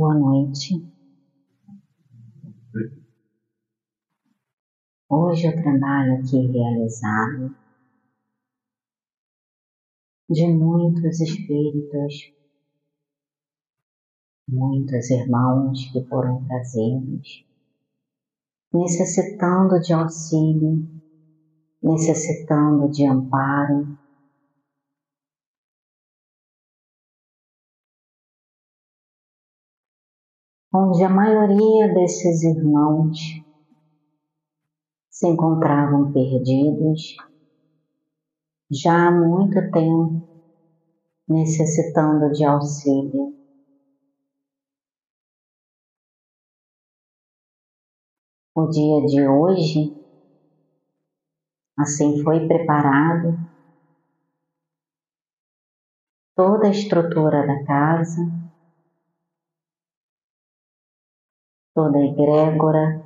Boa noite. Hoje o trabalho aqui realizado de muitos espíritos, muitos irmãos que foram trazidos, necessitando de auxílio, necessitando de amparo, onde a maioria desses irmãos se encontravam perdidos já há muito tempo, necessitando de auxílio. O dia de hoje, assim foi preparado toda a estrutura da casa, toda a egrégora,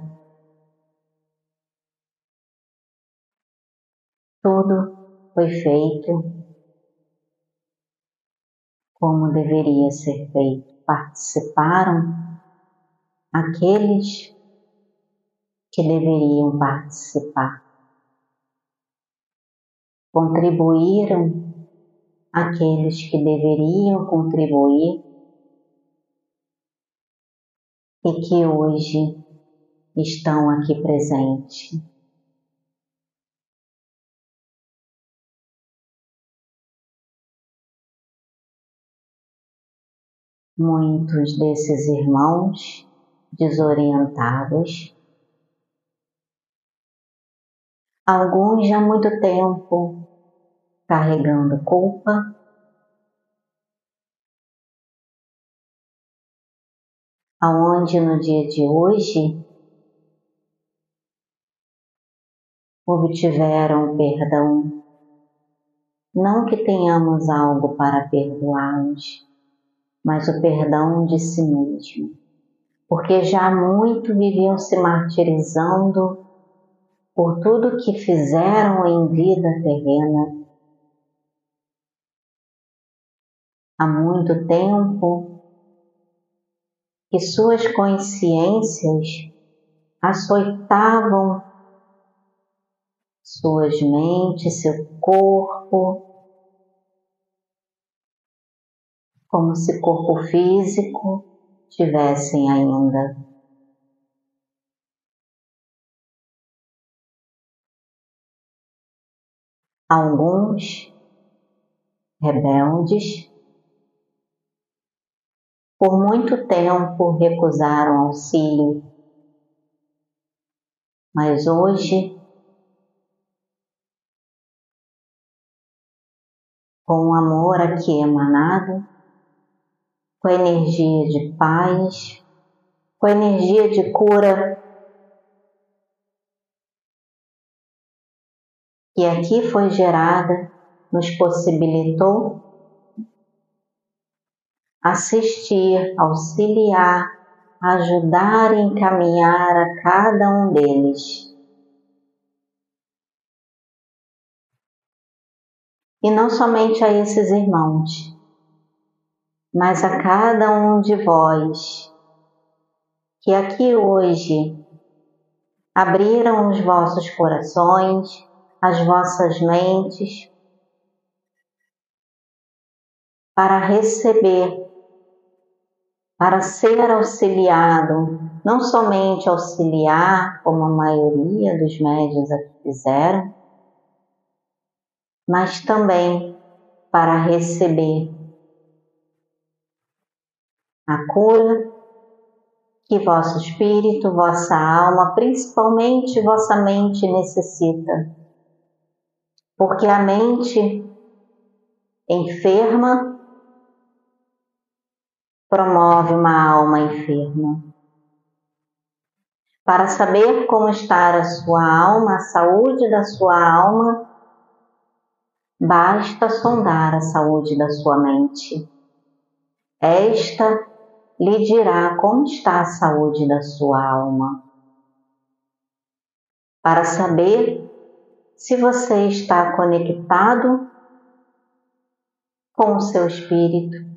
tudo foi feito como deveria ser feito. Participaram aqueles que deveriam participar. Contribuíram aqueles que deveriam contribuir e que hoje estão aqui presentes. Muitos desses irmãos desorientados, alguns já há muito tempo carregando culpa, aonde no dia de hoje obtiveram perdão. Não que tenhamos algo para perdoá-los, mas o perdão de si mesmo. Porque já muito viviam se martirizando por tudo que fizeram em vida terrena. Há muito tempo que suas consciências açoitavam suas mentes, seu corpo, como se corpo físico tivessem ainda. Alguns rebeldes por muito tempo recusaram auxílio, mas hoje, com o amor aqui emanado, com a energia de paz, com a energia de cura, que aqui foi gerada, nos possibilitou assistir, auxiliar, ajudar e encaminhar a cada um deles. E não somente a esses irmãos, mas a cada um de vós que aqui hoje abriram os vossos corações, as vossas mentes, para receber para ser auxiliado, não somente auxiliar, como a maioria dos médios aqui fizeram, mas também para receber a cura que vosso espírito, vossa alma, principalmente vossa mente necessita. Porque a mente enferma promove uma alma enferma. Para saber como está a sua alma, a saúde da sua alma, basta sondar a saúde da sua mente. Esta lhe dirá como está a saúde da sua alma. Para saber se você está conectado com o seu espírito,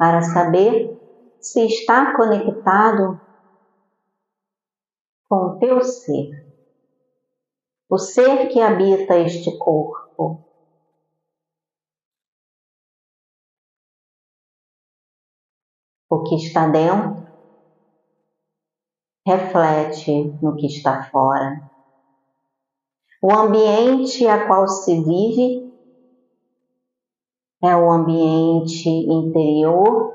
para saber se está conectado com o teu ser, o ser que habita este corpo. O que está dentro reflete no que está fora. O ambiente a qual se vive é o ambiente interior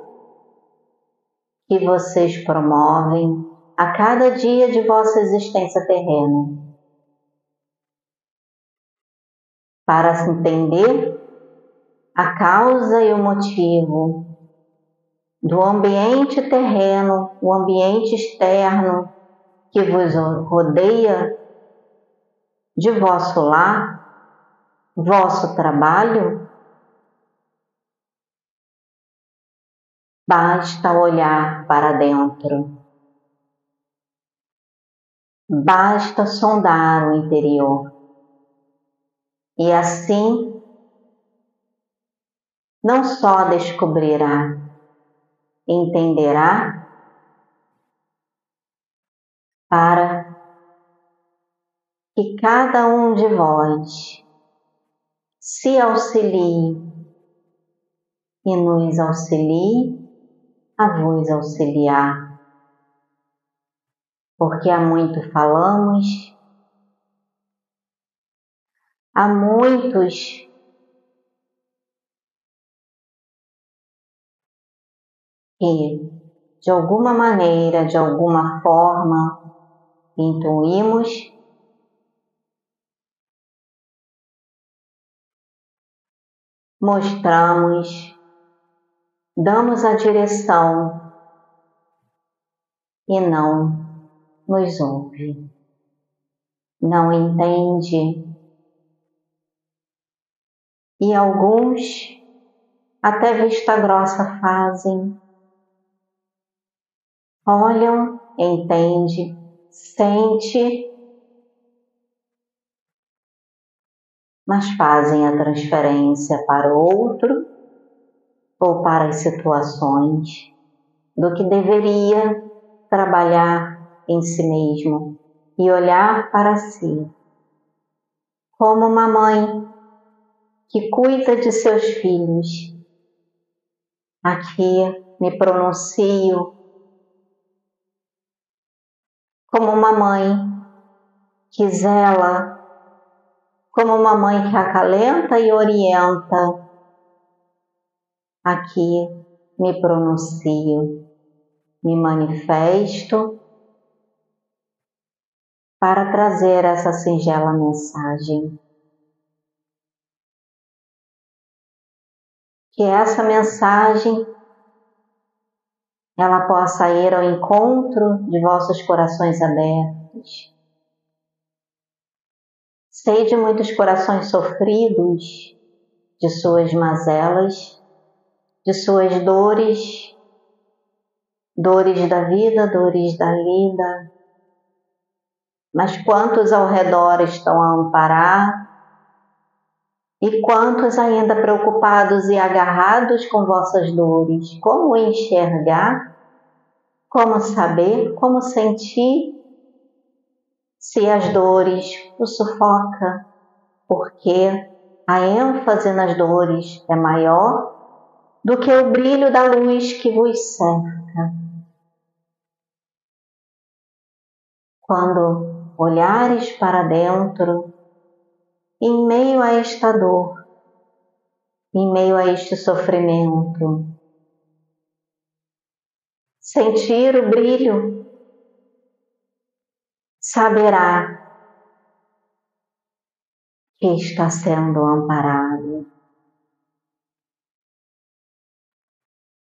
que vocês promovem a cada dia de vossa existência terrena. Para entender a causa e o motivo do ambiente terreno, o ambiente externo que vos rodeia, de vosso lar, vosso trabalho, basta olhar para dentro. Basta sondar o interior. E assim, não só descobrirá, entenderá para que cada um de vós se auxilie e nos auxilie a vos auxiliar. Porque há muito falamos, há muitos que, de alguma maneira, de alguma forma, intuímos mostramos, damos a direção e não nos ouve, não entende. E alguns até vista grossa fazem, olham, entende, sente, mas fazem a transferência para outro ou para as situações do que deveria trabalhar em si mesmo e olhar para si. Como uma mãe que cuida de seus filhos. Aqui me pronuncio como uma mãe que zela, como uma mãe que acalenta e orienta. Aqui me pronuncio, me manifesto para trazer essa singela mensagem. Que essa mensagem ela possa ir ao encontro de vossos corações abertos. Sei de muitos corações sofridos, de suas mazelas, de suas dores, dores da vida, dores da lida. Mas quantos ao redor estão a amparar e quantos ainda preocupados e agarrados com vossas dores? Como enxergar? Como saber? Como sentir? Se as dores o sufoca, porque a ênfase nas dores é maior do que o brilho da luz que vos cerca. Quando olhares para dentro, em meio a esta dor, em meio a este sofrimento. Sentir o brilho, saberá que está sendo amparado.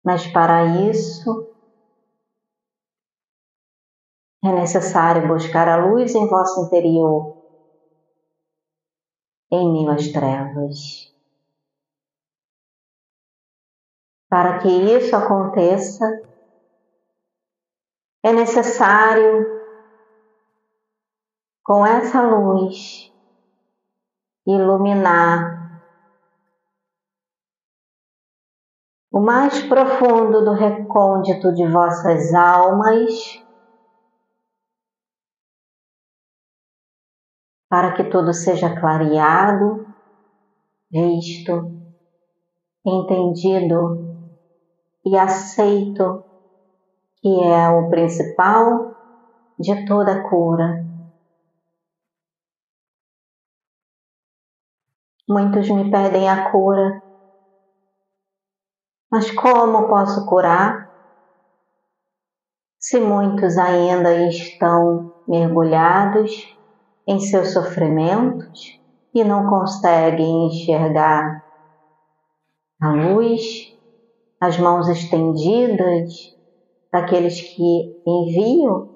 Mas para isso é necessário buscar a luz em vosso interior em meio às trevas. Para que isso aconteça, é necessário, com essa luz, iluminar o mais profundo do recôndito de vossas almas, para que tudo seja clareado, visto, entendido e aceito que é o principal de toda cura. Muitos me pedem a cura mas como posso curar? Se muitos ainda estão mergulhados em seus sofrimentos e não conseguem enxergar a luz, as mãos estendidas daqueles que envio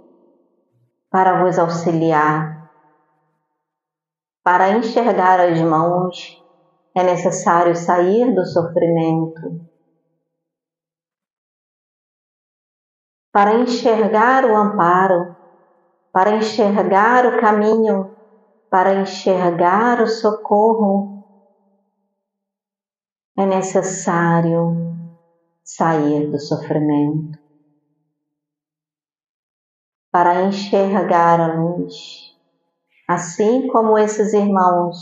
para vos auxiliar. Para enxergar as mãos é necessário sair do sofrimento para enxergar o amparo, para enxergar o caminho, para enxergar o socorro, é necessário sair do sofrimento. Para enxergar a luz, assim como esses irmãos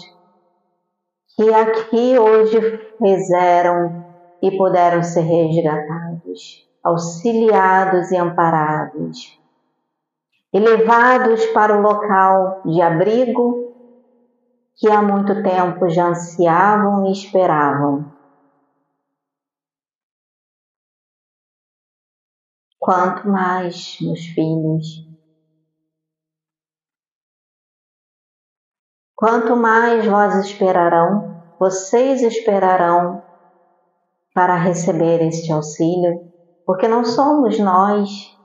que aqui hoje fizeram e puderam ser resgatados auxiliados e amparados, e levados para o local de abrigo que há muito tempo já ansiavam e esperavam. Quanto mais, meus filhos, quanto mais vós esperarão, vocês esperarão para receber este auxílio porque não somos nós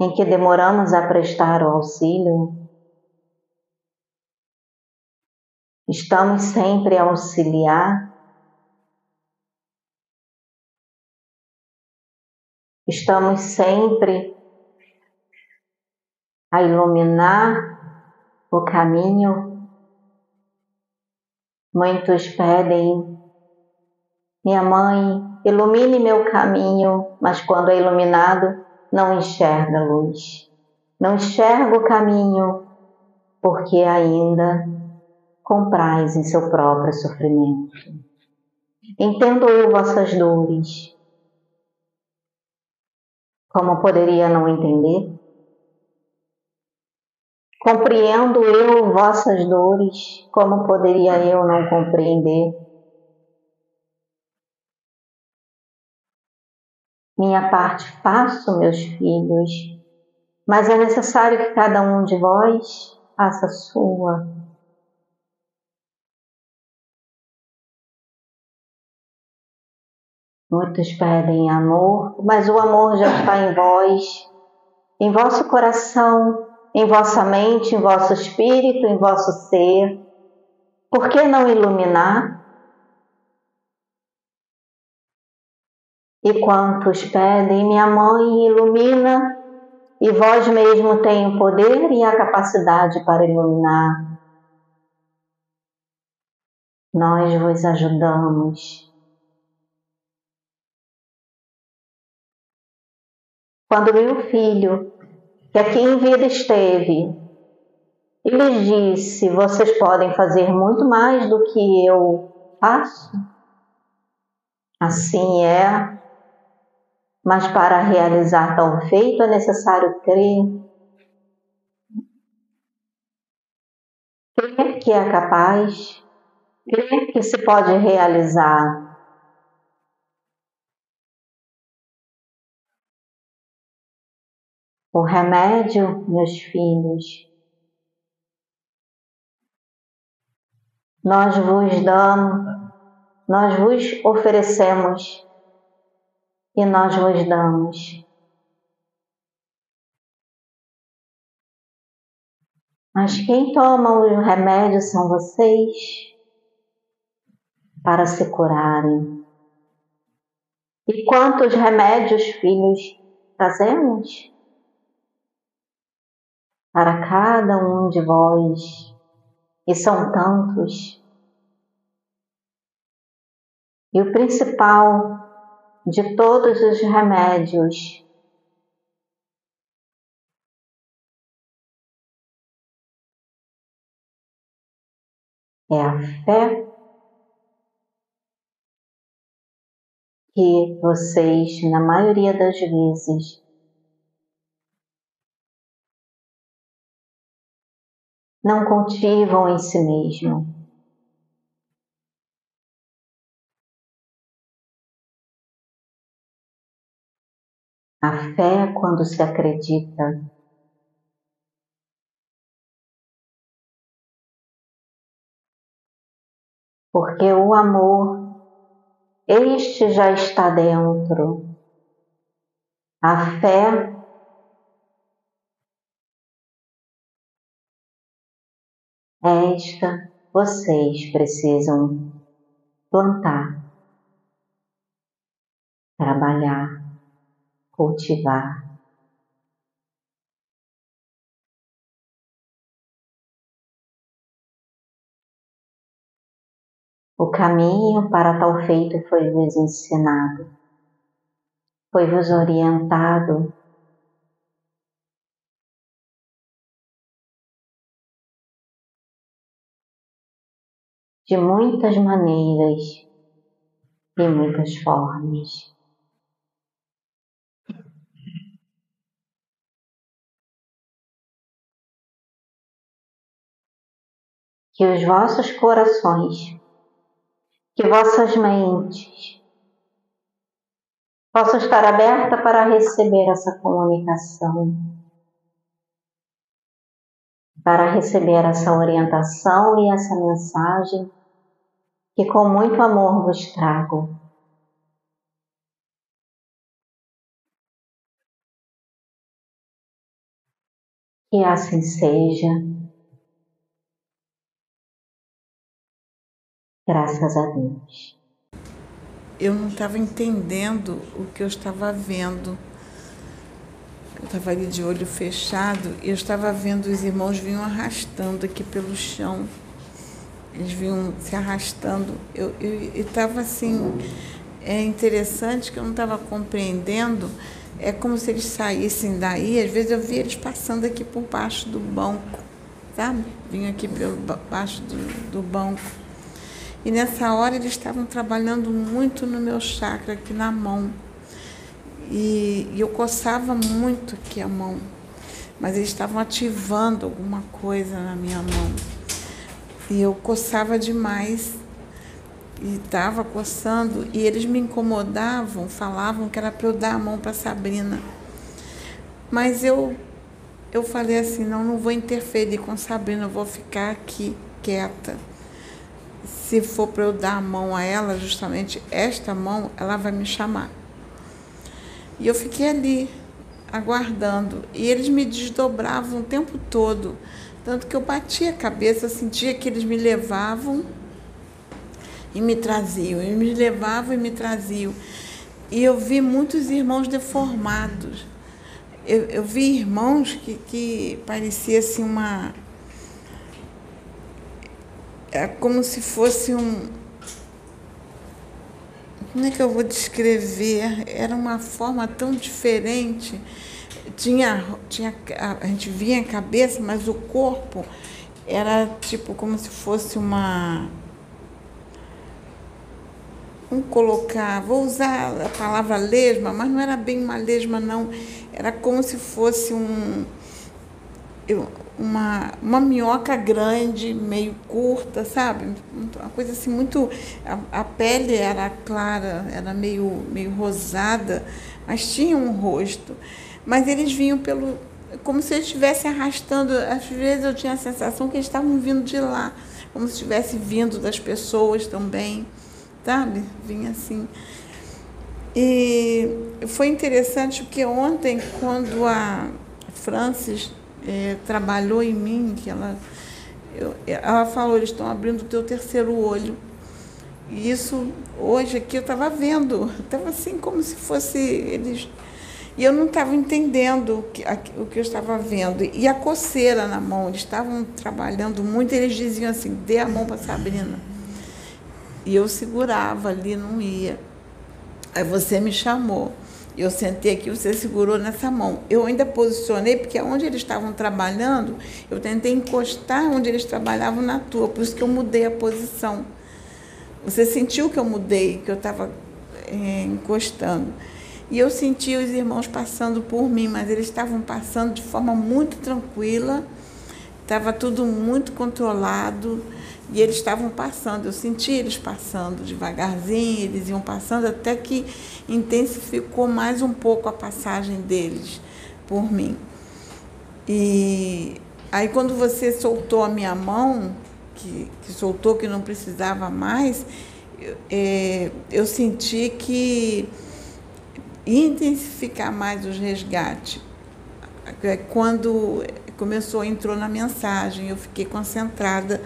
em que demoramos a prestar o auxílio. Estamos sempre a auxiliar. Estamos sempre a iluminar o caminho. Muitos pedem, minha mãe, ilumine meu caminho, mas quando é iluminado, não enxerga a luz. Não enxerga o caminho, porque ainda comprais em seu próprio sofrimento. Entendo eu vossas dores. Como poderia não entender? Compreendo eu vossas dores, como poderia eu não compreender? Minha parte faço, meus filhos, mas é necessário que cada um de vós faça a sua. Muitos pedem amor, mas o amor já está em vós, em vosso coração, em vossa mente, em vosso espírito, em vosso ser. Por que não iluminar? E quantos pedem, minha mãe, ilumina, e vós mesmo tem o poder e a capacidade para iluminar. Nós vos ajudamos. Quando meu filho, que aqui em vida esteve, e lhes disse: Vocês podem fazer muito mais do que eu faço. Assim é mas para realizar tal feito é necessário crer. Crer que é capaz, crer que se pode realizar. O remédio, meus filhos, nós vos damos, nós vos oferecemos e nós vos damos. Mas quem toma o remédio são vocês para se curarem. E quantos remédios, filhos, trazemos? Para cada um de vós, e são tantos. E o principal de todos os remédios é a fé que vocês, na maioria das vezes, não cultivam em si mesmo. A fé, quando se acredita, porque o amor este já está dentro. A fé esta vocês precisam plantar, trabalhar, cultivar. O caminho para tal feito foi-vos ensinado, foi-vos orientado. De muitas maneiras e muitas formas. Que os vossos corações que vossas mentes possam estar abertas para receber essa comunicação, para receber essa orientação e essa mensagem que com muito amor vos trago. Que assim seja. Graças a Deus. Eu não estava entendendo o que eu estava vendo. Eu estava ali de olho fechado e eu estava vendo os irmãos vinham arrastando aqui pelo chão. Eles vinham se arrastando. Eu estava assim. É interessante que eu não estava compreendendo. É como se eles saíssem daí. Às vezes eu via eles passando aqui por baixo do banco, sabe? Vinham aqui pelo baixo do, do banco e nessa hora eles estavam trabalhando muito no meu chakra aqui na mão. E, e eu coçava muito aqui a mão. Mas eles estavam ativando alguma coisa na minha mão. E eu coçava demais. E estava coçando. E eles me incomodavam, falavam que era para eu dar a mão para Sabrina. Mas eu, eu falei assim: não, não vou interferir com Sabrina, eu vou ficar aqui quieta se for para eu dar a mão a ela, justamente esta mão, ela vai me chamar. E eu fiquei ali, aguardando. E eles me desdobravam o tempo todo. Tanto que eu batia a cabeça, sentia que eles me levavam e me traziam. Eles me levavam e me traziam. E eu vi muitos irmãos deformados. Eu, eu vi irmãos que, que parecia assim uma é como se fosse um. Como é que eu vou descrever? Era uma forma tão diferente. Tinha, tinha, a gente via a cabeça, mas o corpo era tipo como se fosse uma. Vamos colocar, vou usar a palavra lesma, mas não era bem uma lesma, não. Era como se fosse um uma, uma minhoca grande, meio curta, sabe? Uma coisa assim muito. A, a, pele era clara, era meio, meio rosada, mas tinha um rosto. Mas eles vinham pelo. como se eles estivessem arrastando. Às vezes eu tinha a sensação que eles estavam vindo de lá, como se estivesse vindo das pessoas também, sabe? Vinha assim. E foi interessante porque ontem, quando a Francis é, trabalhou em mim, que ela, eu, ela falou, eles estão abrindo o teu terceiro olho. E isso, hoje aqui, eu estava vendo, estava assim como se fosse eles. E eu não estava entendendo o que, a, o que eu estava vendo. E a coceira na mão, eles estavam trabalhando muito, eles diziam assim, dê a mão para Sabrina. E eu segurava ali, não ia. Aí você me chamou. Eu sentei aqui, você segurou nessa mão. Eu ainda posicionei, porque onde eles estavam trabalhando, eu tentei encostar onde eles trabalhavam na tua, por isso que eu mudei a posição. Você sentiu que eu mudei, que eu estava é, encostando. E eu senti os irmãos passando por mim, mas eles estavam passando de forma muito tranquila, estava tudo muito controlado e eles estavam passando. Eu senti eles passando devagarzinho, eles iam passando até que intensificou mais um pouco a passagem deles por mim. E aí, quando você soltou a minha mão, que, que soltou que não precisava mais, é, eu senti que intensificar mais os resgates. É, quando começou, entrou na mensagem, eu fiquei concentrada.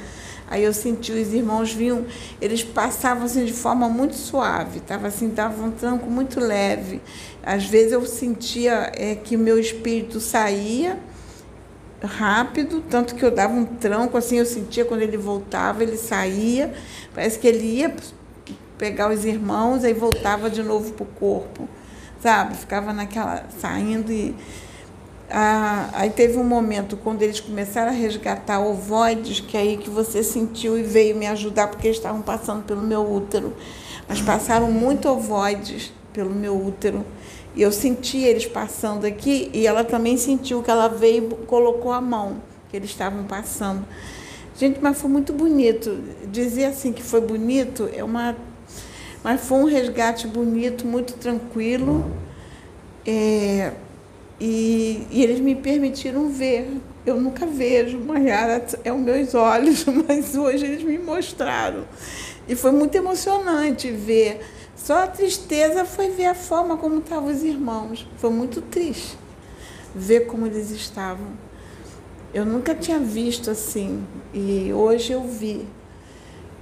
Aí eu senti os irmãos vinham, eles passavam assim de forma muito suave, tava assim, tava um tranco muito leve. Às vezes eu sentia é, que o meu espírito saía rápido, tanto que eu dava um tranco assim, eu sentia quando ele voltava, ele saía, parece que ele ia pegar os irmãos, aí voltava de novo para o corpo sabe? Ficava naquela, saindo e. Ah, aí teve um momento quando eles começaram a resgatar ovoides, que é aí que você sentiu e veio me ajudar, porque eles estavam passando pelo meu útero. Mas passaram muito ovoides pelo meu útero. E eu senti eles passando aqui, e ela também sentiu que ela veio e colocou a mão, que eles estavam passando. Gente, mas foi muito bonito. Dizer assim que foi bonito é uma mas foi um resgate bonito, muito tranquilo. É, e, e, eles me permitiram ver. Eu nunca vejo, Mayara, é os meus olhos, mas hoje eles me mostraram. E foi muito emocionante ver. Só a tristeza foi ver a forma como estavam os irmãos. Foi muito triste ver como eles estavam. Eu nunca tinha visto assim, e hoje eu vi.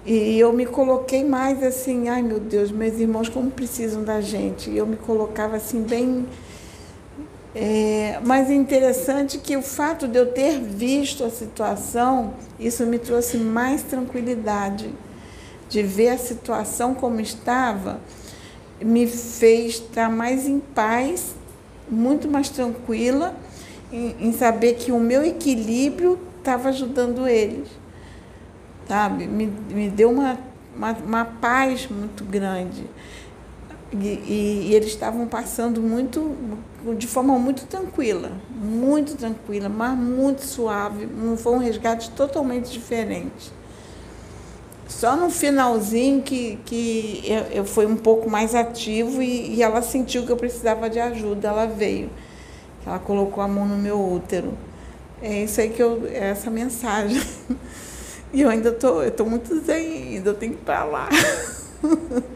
E eu me coloquei mais assim, ai meu Deus, meus irmãos como precisam da gente. E eu me colocava assim bem. É, mas é interessante que o fato de eu ter visto a situação, isso me trouxe mais tranquilidade. De ver a situação como estava, me fez estar mais em paz, muito mais tranquila, em, em saber que o meu equilíbrio estava ajudando eles sabe? Me, me deu uma, uma, uma paz muito grande. E, e, eles estavam passando muito, de forma muito tranquila, muito tranquila, mas muito suave. Não foi um resgate totalmente diferente. Só no finalzinho que, que eu, eu fui um pouco mais ativo e, e ela sentiu que eu precisava de ajuda. Ela veio. Ela colocou a mão no meu útero. É isso aí que eu. É essa mensagem. E eu ainda tô, eu tô muito zen ainda, tenho que ir para lá.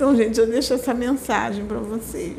então, gente, eu deixo essa mensagem para vocês.